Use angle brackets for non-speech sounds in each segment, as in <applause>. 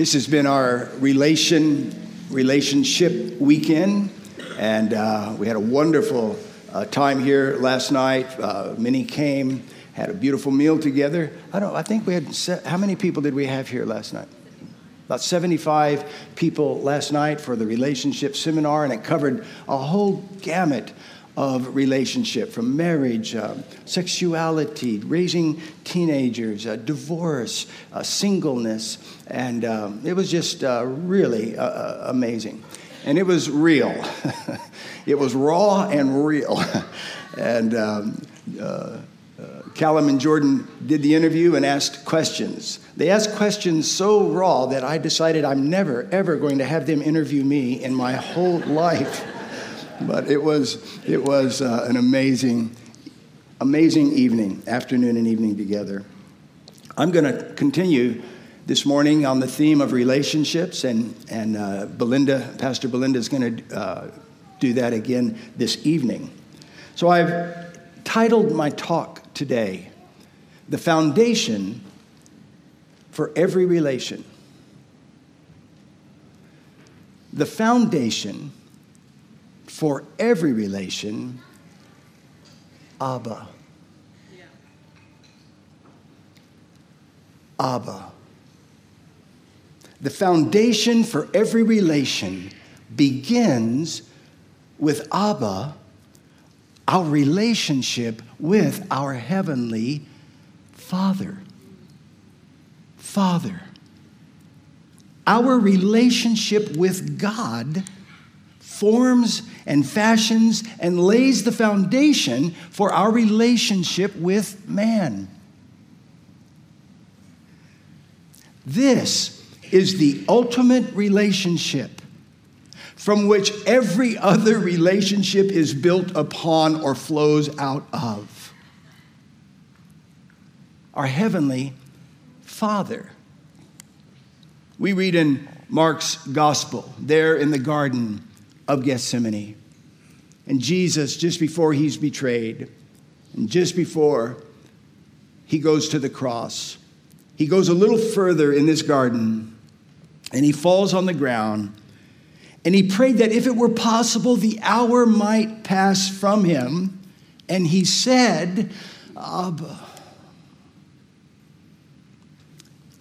This has been our relation relationship weekend, and uh, we had a wonderful uh, time here last night. Uh, many came, had a beautiful meal together. I don't. I think we had. Se- how many people did we have here last night? About 75 people last night for the relationship seminar, and it covered a whole gamut of relationship from marriage, uh, sexuality, raising teenagers, uh, divorce, uh, singleness. And um, it was just uh, really uh, uh, amazing. And it was real. <laughs> it was raw and real. <laughs> and um, Callum and Jordan did the interview and asked questions. They asked questions so raw that I decided I'm never, ever going to have them interview me in my whole life <laughs> but it was, it was uh, an amazing, amazing evening, afternoon and evening together. I'm going to continue this morning on the theme of relationships, and, and uh, Belinda, Pastor Belinda is going to uh, do that again this evening. So I've titled my talk today, The Foundation for Every Relation. The foundation for every relation, Abba. Abba. The foundation for every relation begins with Abba, our relationship with our Heavenly Father. Father. Our relationship with God forms and fashions and lays the foundation for our relationship with man. This is the ultimate relationship from which every other relationship is built upon or flows out of. Our Heavenly Father. We read in Mark's Gospel, there in the garden, of Gethsemane. And Jesus, just before he's betrayed, and just before he goes to the cross, he goes a little further in this garden and he falls on the ground and he prayed that if it were possible, the hour might pass from him. And he said, Abba,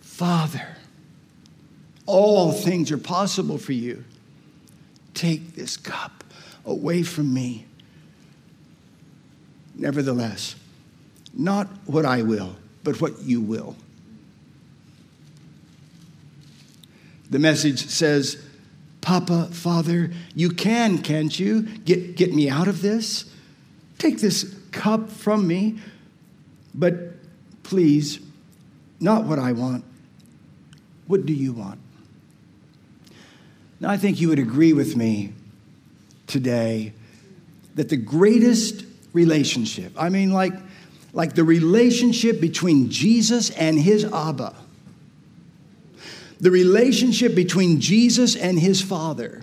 Father, all things are possible for you. Take this cup away from me. Nevertheless, not what I will, but what you will. The message says, Papa, Father, you can, can't you? Get, get me out of this? Take this cup from me, but please, not what I want. What do you want? Now, I think you would agree with me today that the greatest relationship, I mean, like, like the relationship between Jesus and his Abba, the relationship between Jesus and his Father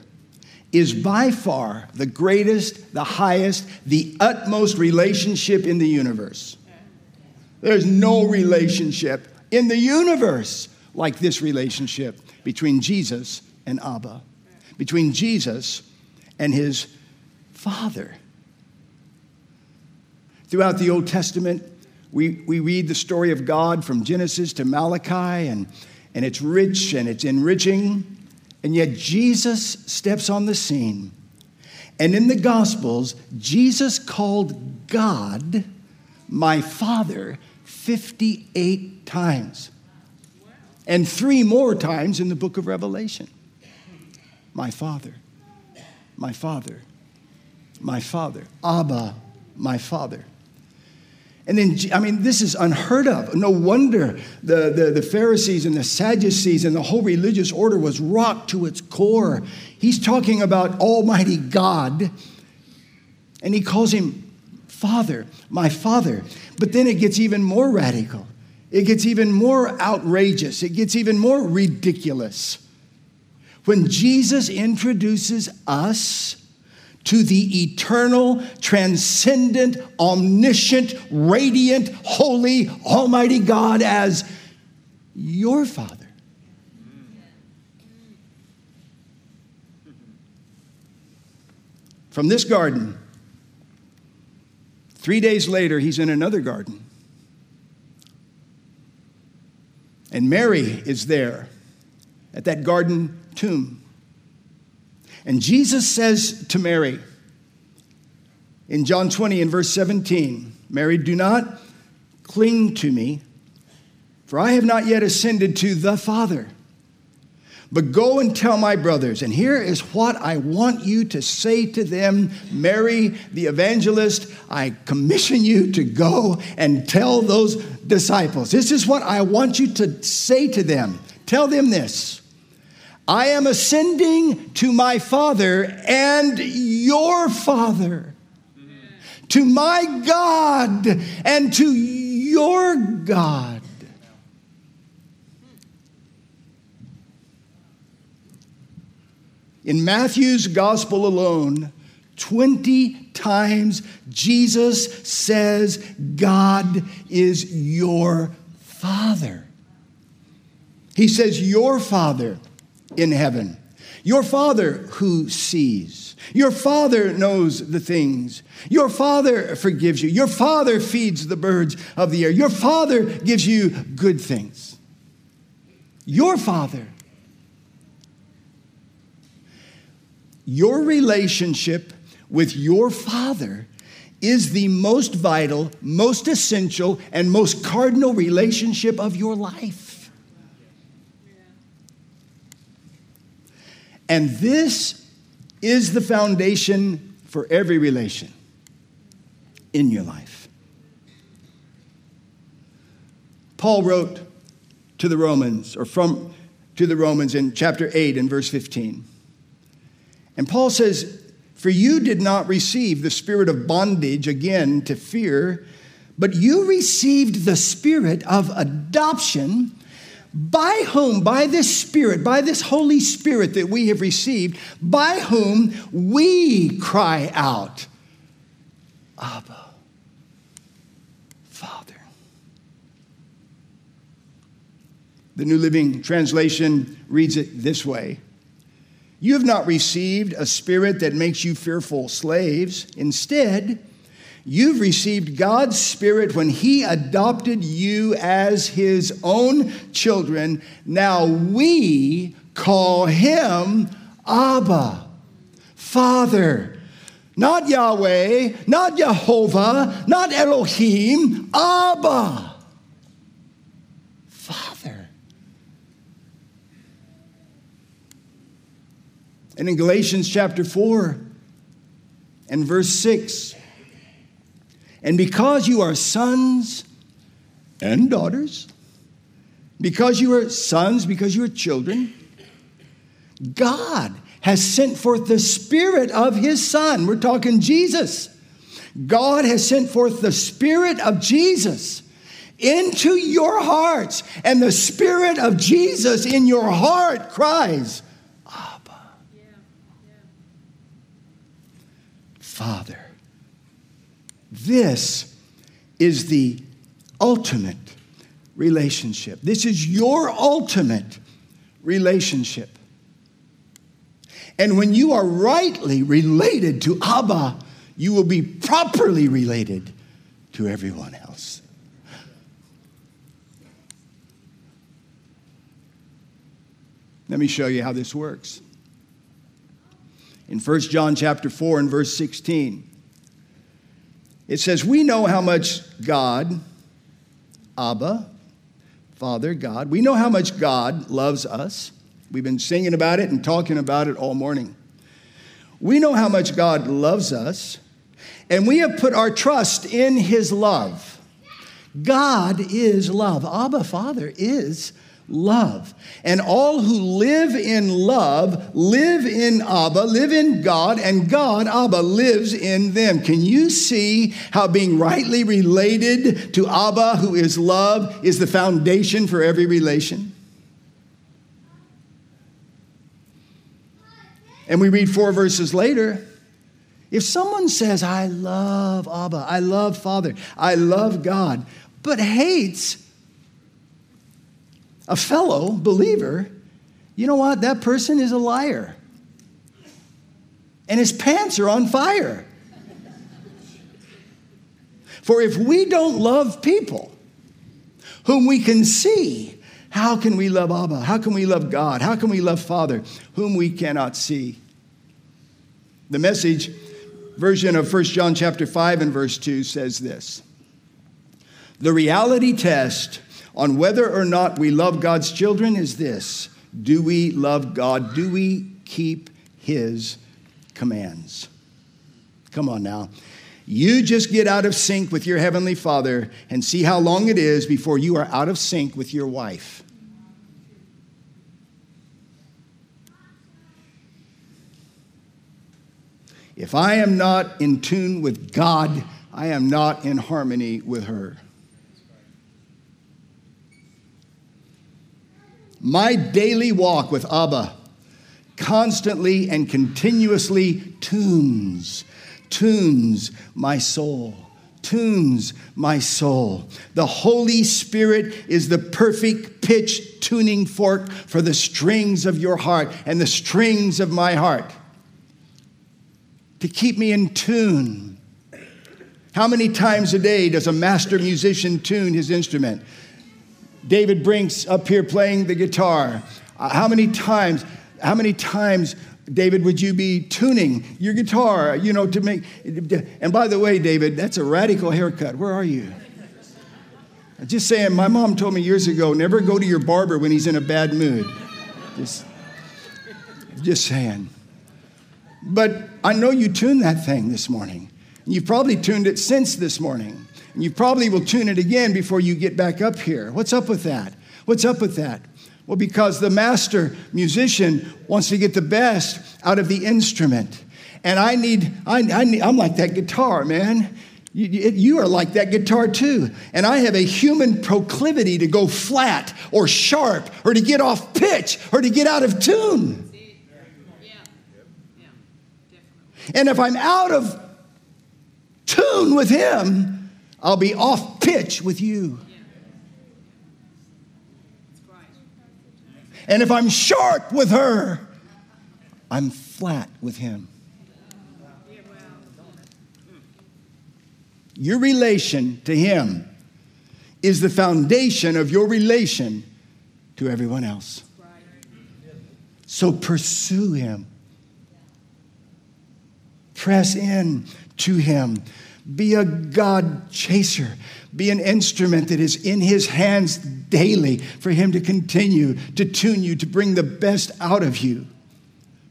is by far the greatest, the highest, the utmost relationship in the universe. There's no relationship in the universe like this relationship between Jesus and Abba, between Jesus and his Father. Throughout the Old Testament, we, we read the story of God from Genesis to Malachi, and, and it's rich and it's enriching. And yet, Jesus steps on the scene. And in the Gospels, Jesus called God my Father 58 times, and three more times in the book of Revelation. My Father, my Father, my Father. Abba, my Father. And then, I mean, this is unheard of. No wonder the, the, the, Pharisees and the Sadducees and the whole religious order was rocked to its core. He's talking about Almighty God, and he calls him Father, my Father. But then it gets even more radical, it gets even more outrageous, it gets even more ridiculous when Jesus introduces us to the eternal, transcendent, omniscient, radiant, holy, almighty God as your Father. From this garden, three days later, he's in another garden. And Mary is there at that garden tomb. And Jesus says to Mary in John 20 and verse 17, Mary, do not cling to me, for I have not yet ascended to the Father. But go and tell my brothers, and here is what I want you to say to them Mary, the evangelist, I commission you to go and tell those disciples. This is what I want you to say to them. Tell them this I am ascending to my Father and your Father, to my God and to your God. In Matthew's gospel alone, 20 times Jesus says, God is your Father. He says, Your Father in heaven, your Father who sees. Your Father knows the things. Your Father forgives you. Your Father feeds the birds of the air. Your Father gives you good things. Your Father. your relationship with your Father is the most vital, most essential, and most cardinal relationship of your life. And this is the foundation for every relation in your life. Paul wrote to the Romans, or from to the Romans in chapter 8 and verse 15. And Paul says, For you did not receive the spirit of bondage again to fear, but you received the spirit of adoption. By whom, by this Spirit, by this Holy Spirit that we have received, by whom we cry out, Abba, Father. The New Living Translation reads it this way you have not received a spirit that makes you fearful slaves. Instead, you've received God's spirit when He adopted you as His own children. Now we call Him Abba, Father. Not Yahweh, not Jehovah, not Elohim, Abba. Father. And in Galatians chapter 4 and verse 6, and because you are sons and daughters, because you are sons, because you are children, God has sent forth the Spirit of His Son. We're talking Jesus. God has sent forth the Spirit of Jesus into your hearts, and the Spirit of Jesus in your heart cries, Abba. Father. This is the ultimate relationship. This is your ultimate relationship. And when you are rightly related to Abba, you will be properly related to everyone else. Let me show you how this works in 1 John chapter 4 and verse 16. It says, We know how much God, Abba, Father, God, we know how much God loves us. We've been singing about it and talking about it all morning. We know how much God loves us, and we have put our trust in His love. God is love. Abba, Father, is love. And all who live in love live in Abba, live in God, and God, Abba, lives in them. Can you see how being rightly related to Abba, who is love, is the foundation for every relation? And we read four verses later. If someone says, I love Abba, I love Father, I love God, but hates a fellow believer, you know what? That person is a liar. and his pants are on fire. For if we don't love people whom we can see, how can we love Abba? How can we love God? How can we love Father whom we cannot see? The message version of 1 John chapter 5 and verse 2 says this. The reality test on whether or not we love God's children is this. Do we love God? Do we keep his commands? Come on now. You just get out of sync with your Heavenly Father and see how long it is before you are out of sync with your wife. If I am not in tune with God, I am not in harmony with her. My daily walk with Abba constantly and continuously tunes tunes my soul. Tunes my soul. The Holy Spirit is the perfect pitch tuning fork for the strings of your heart and the strings of my heart to keep me in tune. How many times a day does a master musician tune his instrument? David Brinks up here playing the guitar. Uh, how many times, how many times David, would you be tuning your guitar, you know, to make. And by the way, David, that's a radical haircut. Where are you? Just saying, my mom told me years ago never go to your barber when he's in a bad mood. Just, just saying. But I know you tuned that thing this morning. You've probably tuned it since this morning. And you probably will tune it again before you get back up here. What's up with that? What's up with that? Well, because the master musician wants to get the best out of the instrument. And I need, I, I need I'm like that guitar, man. You, you, are like that guitar too. And I have a human proclivity to go flat or sharp or to get off pitch or to get out of tune. And if I'm out of tune with Him, I'll be off pitch with you. And if I'm sharp with her, I'm flat with him. Your relation to him is the foundation of your relation to everyone else. So pursue him. Press in to him. Be a God chaser. Be an instrument that is in his hands daily for him to continue to tune you, to bring the best out of you.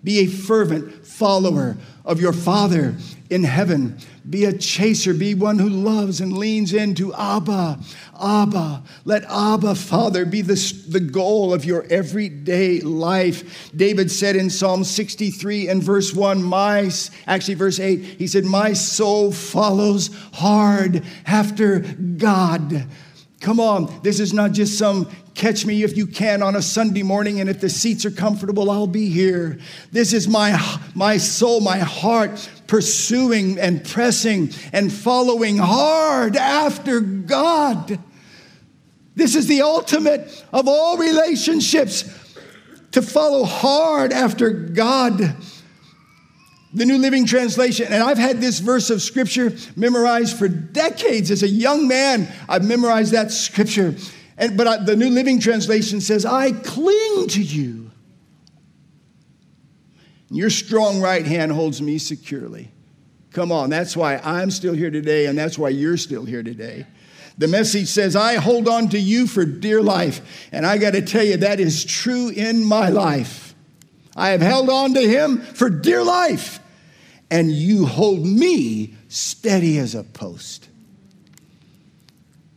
Be a fervent follower of your Father in heaven. Be a chaser. Be one who loves and leans into Abba. Abba. Let Abba, Father, be the, the goal of your everyday life. David said in Psalm 63 and verse 1, my, actually verse 8, he said, My soul follows hard after God. Come on, this is not just some catch me if you can on a Sunday morning, and if the seats are comfortable, I'll be here. This is my, my soul, my heart pursuing and pressing and following hard after God. This is the ultimate of all relationships to follow hard after God. The New Living Translation, and I've had this verse of scripture memorized for decades. As a young man, I've memorized that scripture. And, but I, the New Living Translation says, I cling to you. Your strong right hand holds me securely. Come on, that's why I'm still here today, and that's why you're still here today. The message says, I hold on to you for dear life. And I got to tell you, that is true in my life. I have held on to him for dear life, and you hold me steady as a post.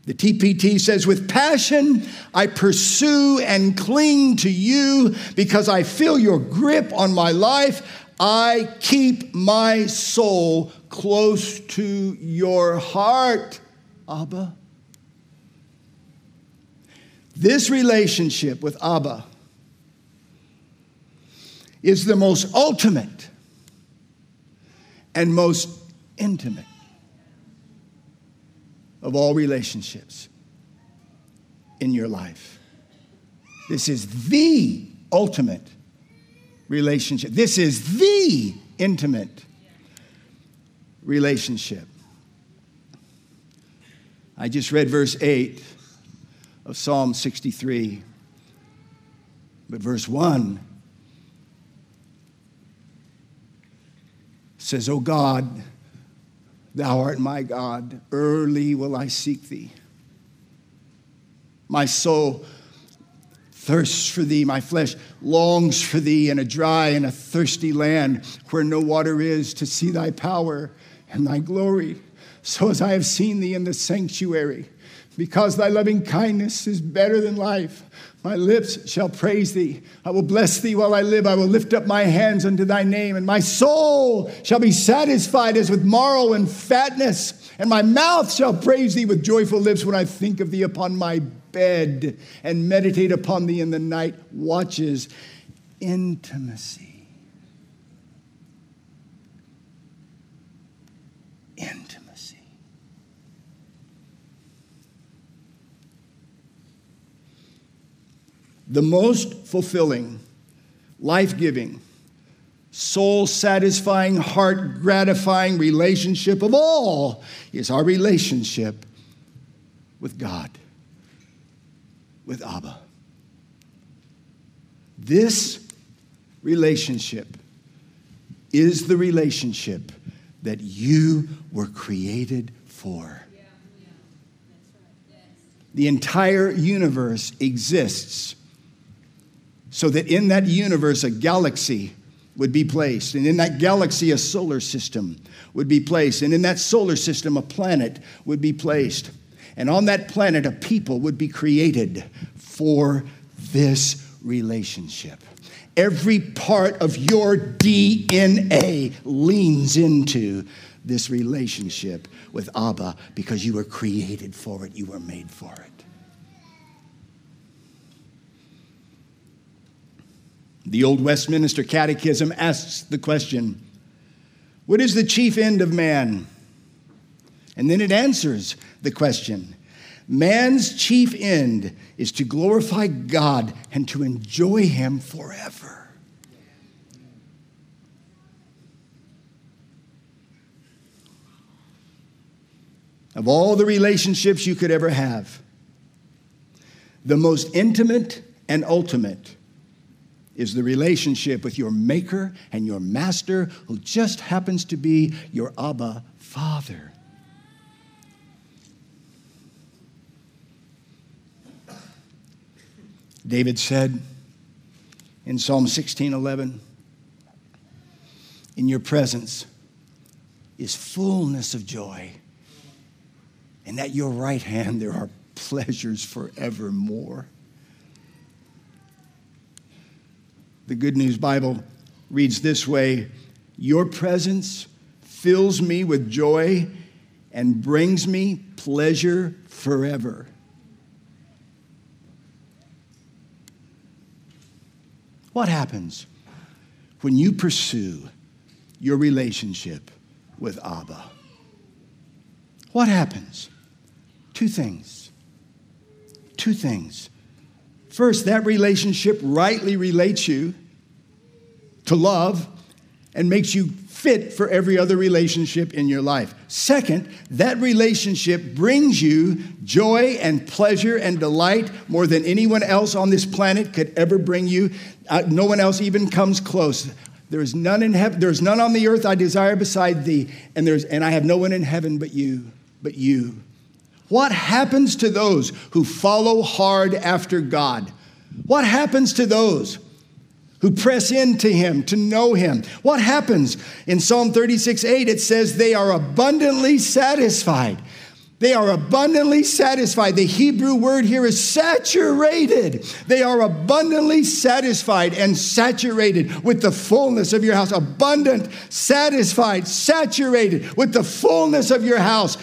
The TPT says, with passion, I pursue and cling to you because I feel your grip on my life. I keep my soul close to your heart, Abba. This relationship with Abba is the most ultimate and most intimate of all relationships in your life. This is the ultimate relationship. This is the intimate relationship. I just read verse 8 of Psalm 63, but verse 1 says, O God, thou art my God, early will I seek thee. My soul thirsts for thee, my flesh longs for thee in a dry and a thirsty land where no water is to see thy power and thy glory. So as I have seen thee in the sanctuary, because thy loving kindness is better than life. My lips shall praise thee. I will bless thee while I live. I will lift up my hands unto thy name, and my soul shall be satisfied as with marrow and fatness, and my mouth shall praise thee with joyful lips when I think of thee upon my bed and meditate upon thee in the night watches. Intimacy. The most fulfilling, life giving, soul satisfying, heart gratifying relationship of all is our relationship with God with Abba. This relationship is the relationship that you were created for. The entire universe exists so that in that universe a galaxy would be placed, and in that galaxy a solar system would be placed, and in that solar system a planet would be placed. And on that planet, a people would be created for this relationship. Every part of your DNA leans into this relationship with Abba because you were created for it, you were made for it. The Old Westminster Catechism asks the question What is the chief end of man? And then it answers the question Man's chief end is to glorify God and to enjoy Him forever. Of all the relationships you could ever have, the most intimate and ultimate is the relationship with your maker and your master, who just happens to be your Abba Father. David said in Psalm 16:11, "In your presence is fullness of joy, and at your right hand there are pleasures forevermore." The Good News Bible reads this way Your presence fills me with joy and brings me pleasure forever. What happens when you pursue your relationship with Abba? What happens? Two things. Two things. First, that relationship rightly relates you to love and makes you fit for every other relationship in your life. Second, that relationship brings you joy and pleasure and delight more than anyone else on this planet could ever bring you. Uh, no one else even comes close. There is none in heaven, there is none on the earth I desire beside thee, and there's and I have no one in heaven but you, but you. What happens to those who follow hard after God? What happens to those who press into him to know him. What happens? In Psalm 36 8, it says, They are abundantly satisfied. They are abundantly satisfied. The Hebrew word here is saturated. They are abundantly satisfied and saturated with the fullness of your house. Abundant, satisfied, saturated with the fullness of your house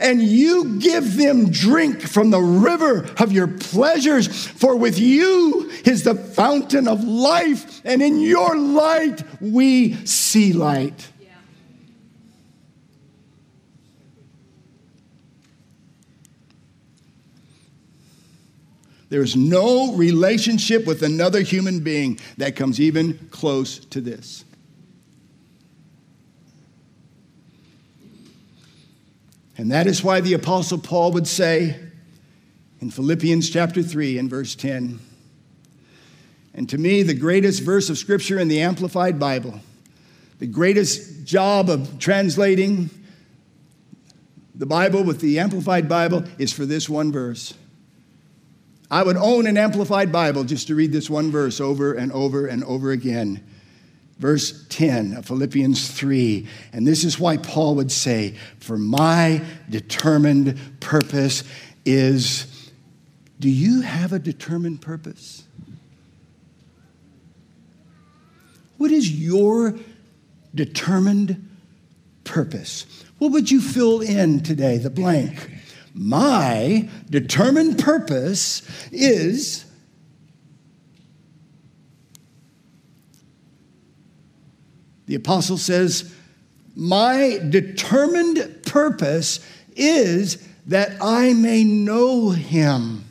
and you give them drink from the river of your pleasures. For with you is the fountain of life, and in your light we see light. There's no relationship with another human being that comes even close to this. And that is why the Apostle Paul would say in Philippians chapter 3 and verse 10, and to me, the greatest verse of Scripture in the Amplified Bible, the greatest job of translating the Bible with the Amplified Bible is for this one verse. I would own an Amplified Bible just to read this one verse over and over and over again. Verse 10 of Philippians 3. And this is why Paul would say, For my determined purpose is. Do you have a determined purpose? What is your determined purpose? What would you fill in today, the blank? My determined purpose is the apostle says, My determined purpose is that I may know him.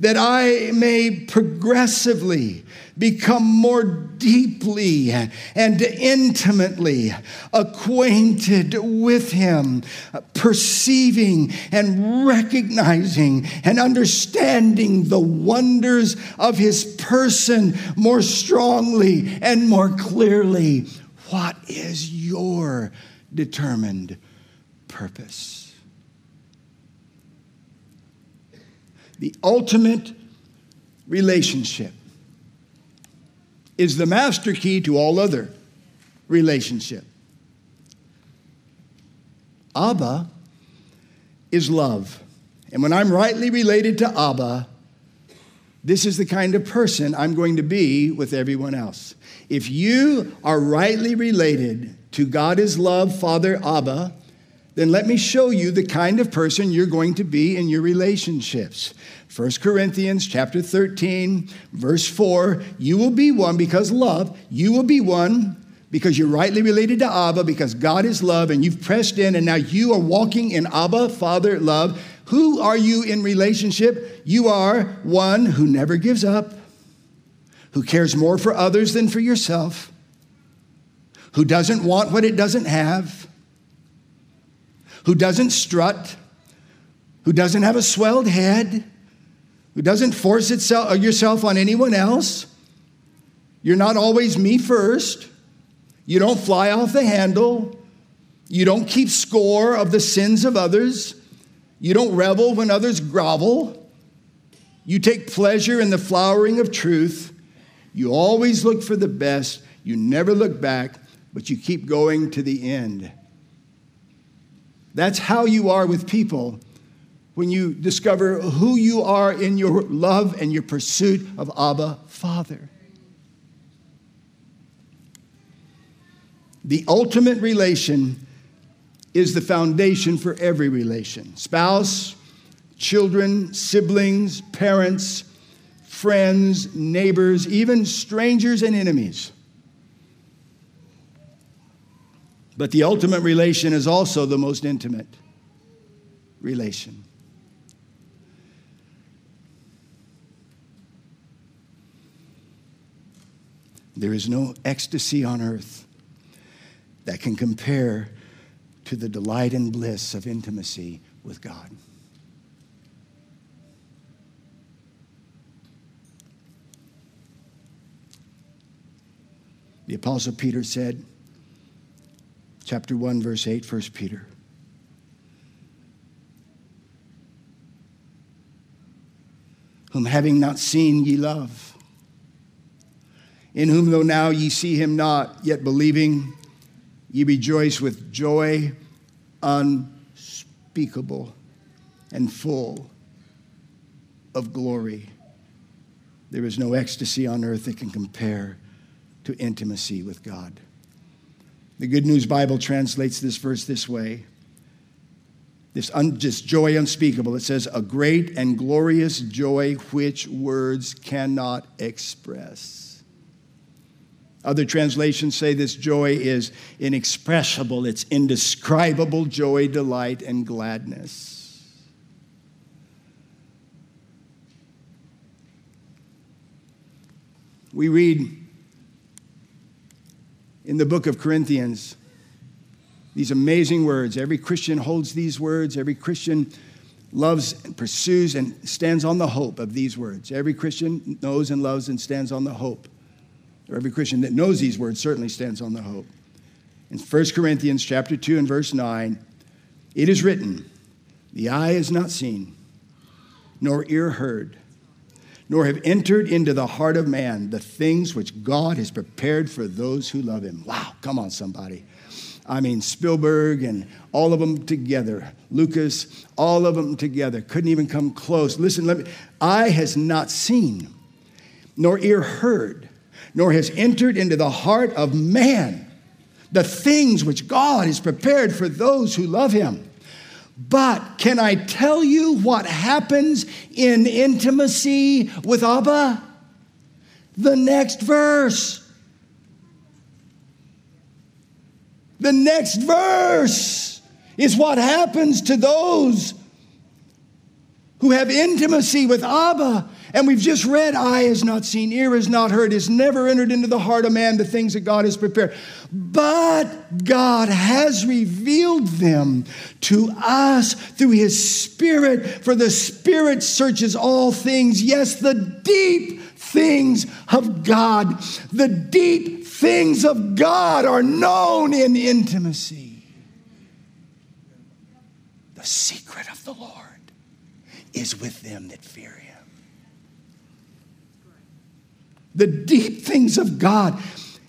That I may progressively become more deeply and intimately acquainted with Him, perceiving and recognizing and understanding the wonders of His person more strongly and more clearly. What is your determined purpose? The ultimate relationship is the master key to all other relationship. Abba is love. And when I'm rightly related to Abba, this is the kind of person I'm going to be with everyone else. If you are rightly related to God is love, Father Abba, then let me show you the kind of person you're going to be in your relationships. 1 Corinthians chapter 13, verse 4, you will be one because love, you will be one because you're rightly related to Abba, because God is love, and you've pressed in, and now you are walking in Abba, Father, love. Who are you in relationship? You are one who never gives up, who cares more for others than for yourself, who doesn't want what it doesn't have, who doesn't strut, who doesn't have a swelled head who doesn't force itself, uh, yourself on anyone else. You're not always me first. You don't fly off the handle. You don't keep score of the sins of others. You don't revel when others grovel. You take pleasure in the flowering of truth. You always look for the best. You never look back, but you keep going to the end. That's how you are with people when you discover who you are in your love and your pursuit of Abba, Father. The ultimate relation is the foundation for every relation spouse, children, siblings, parents, friends, neighbors, even strangers and enemies. But the ultimate relation is also the most intimate relation. There is no ecstasy on earth that can compare to the delight and bliss of intimacy with God. The Apostle Peter said, chapter 1, verse 8, 1 Peter. Whom having not seen ye love in whom though now ye see him not, yet believing, ye rejoice with joy unspeakable and full of glory. There is no ecstasy on earth that can compare to intimacy with God. The Good News Bible translates this verse this way this un, just joy unspeakable. It says, a great and glorious joy which words cannot express. Other translations say this joy is inexpressible, it's indescribable joy, delight, and gladness. We read in the book of Corinthians These amazing words. Every Christian holds these words. Every Christian loves and pursues and stands on the hope of these words. Every Christian knows and loves and stands on the hope. Or every Christian that knows these words certainly stands on the hope. In 1 Corinthians chapter 2 and verse 9, it is written, the eye is not seen, nor ear heard, nor have entered into the heart of man the things which God has prepared for those who love him. Wow, come on, somebody. I mean, Spielberg and all of them together, Lucas, all of them together, couldn't even come close. Listen, let me, eye has not seen, nor ear heard, nor has entered into the heart of man the things which God has prepared for those who love him. But can I tell you what happens in intimacy with Abba? The next verse. The next verse is what happens to those who have intimacy with Abba. And we've just read, eye has not seen, ear has not heard, has never entered into the heart of man the things that God has prepared. But God has revealed them to us through his Spirit, for the Spirit searches all things, yes, the deep things of God. The deep things of God are known in intimacy. The secret of the Lord is with them that fear him. The deep things of God.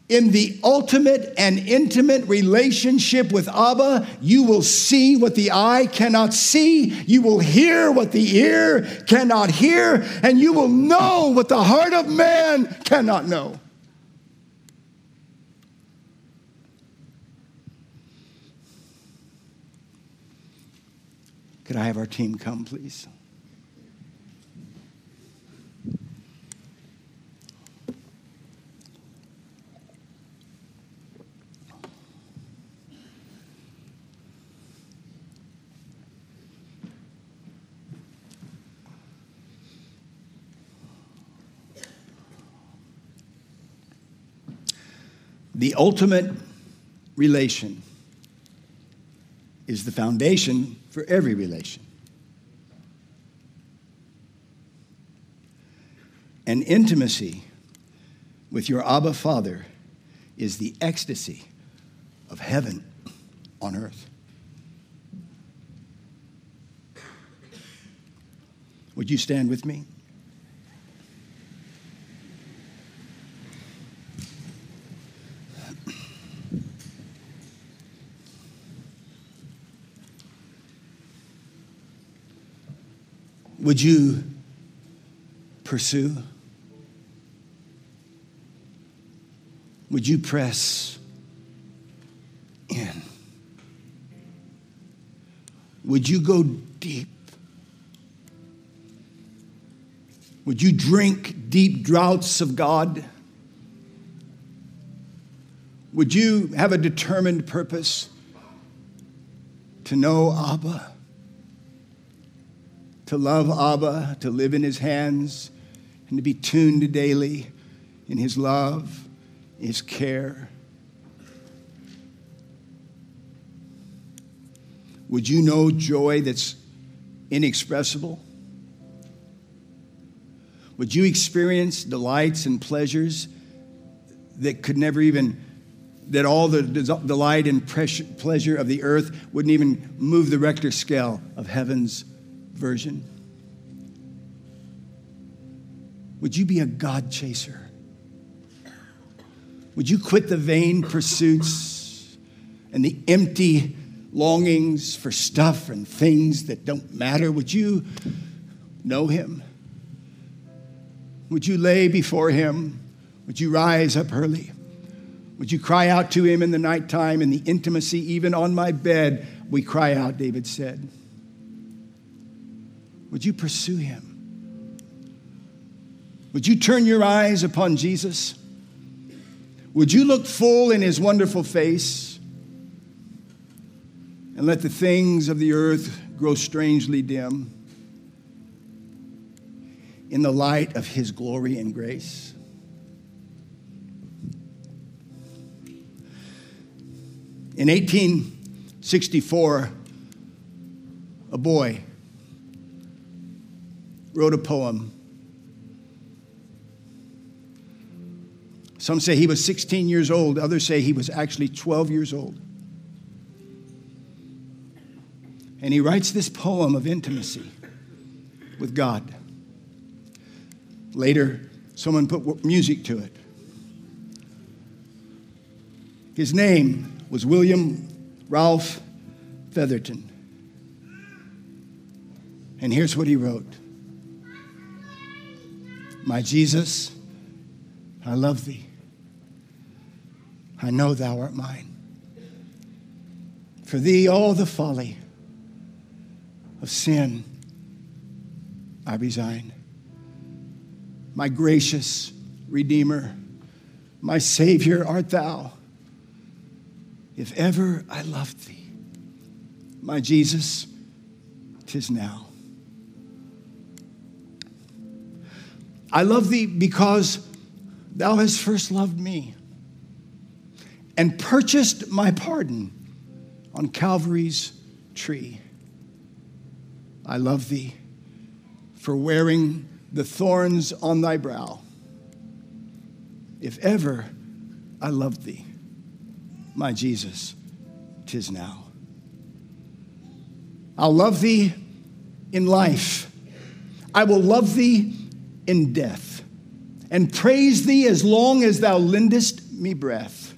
In the ultimate and intimate relationship with Abba, you will see what the eye cannot see, you will hear what the ear cannot hear, and you will know what the heart of man cannot know. Could I have our team come, please? The ultimate relation is the foundation for every relation. And intimacy with your Abba Father is the ecstasy of heaven on earth. Would you stand with me? Would you pursue? Would you press in? Would you go deep? Would you drink deep draughts of God? Would you have a determined purpose to know Abba? To love Abba, to live in his hands, and to be tuned daily in his love, his care. Would you know joy that's inexpressible? Would you experience delights and pleasures that could never even, that all the delight and pleasure of the earth wouldn't even move the Richter scale of heaven's version? Would you be a God chaser? Would you quit the vain pursuits and the empty longings for stuff and things that don't matter? Would you know Him? Would you lay before Him? Would you rise up early? Would you cry out to Him in the nighttime, in the intimacy, even on my bed? We cry out, David said. Would you pursue him? Would you turn your eyes upon Jesus? Would you look full in his wonderful face and let the things of the earth grow strangely dim in the light of his glory and grace? In 1864, a boy wrote a poem. Some say he was 16 years old, others say he was actually 12 years old. And he writes this poem of intimacy with God. Later, someone put music to it. His name was William Ralph Featherston. And here's what he wrote My Jesus, I love thee. I know thou art mine. For thee, all the folly of sin I resign. My gracious Redeemer, my Savior art thou. If ever I loved thee, my Jesus, tis now. I love thee because thou hast first loved me and purchased my pardon on Calvary's tree. I love thee for wearing the thorns on thy brow. If ever I loved thee, my Jesus, tis now. I'll love thee in life. I will love thee in death, and praise thee as long as thou lendest me breath.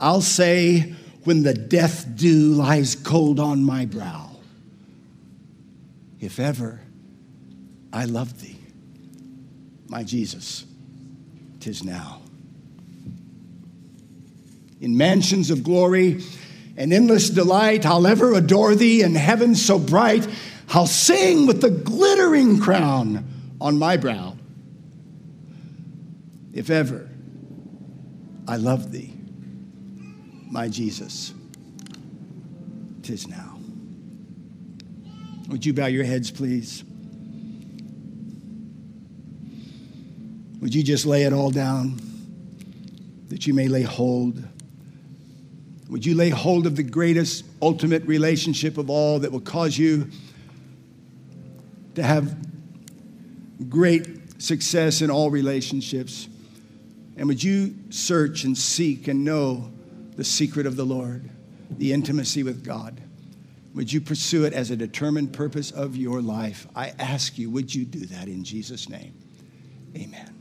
I'll say, when the death dew lies cold on my brow, if ever I loved thee, my Jesus, tis now. In mansions of glory and endless delight, I'll ever adore thee in heaven so bright. I'll sing with the glittering crown on my brow. If ever I loved thee, my Jesus, tis now. Would you bow your heads, please? Would you just lay it all down that you may lay hold? Would you lay hold of the greatest, ultimate relationship of all that will cause you to have great success in all relationships? And would you search and seek and know the secret of the Lord, the intimacy with God? Would you pursue it as a determined purpose of your life? I ask you, would you do that in Jesus' name? Amen.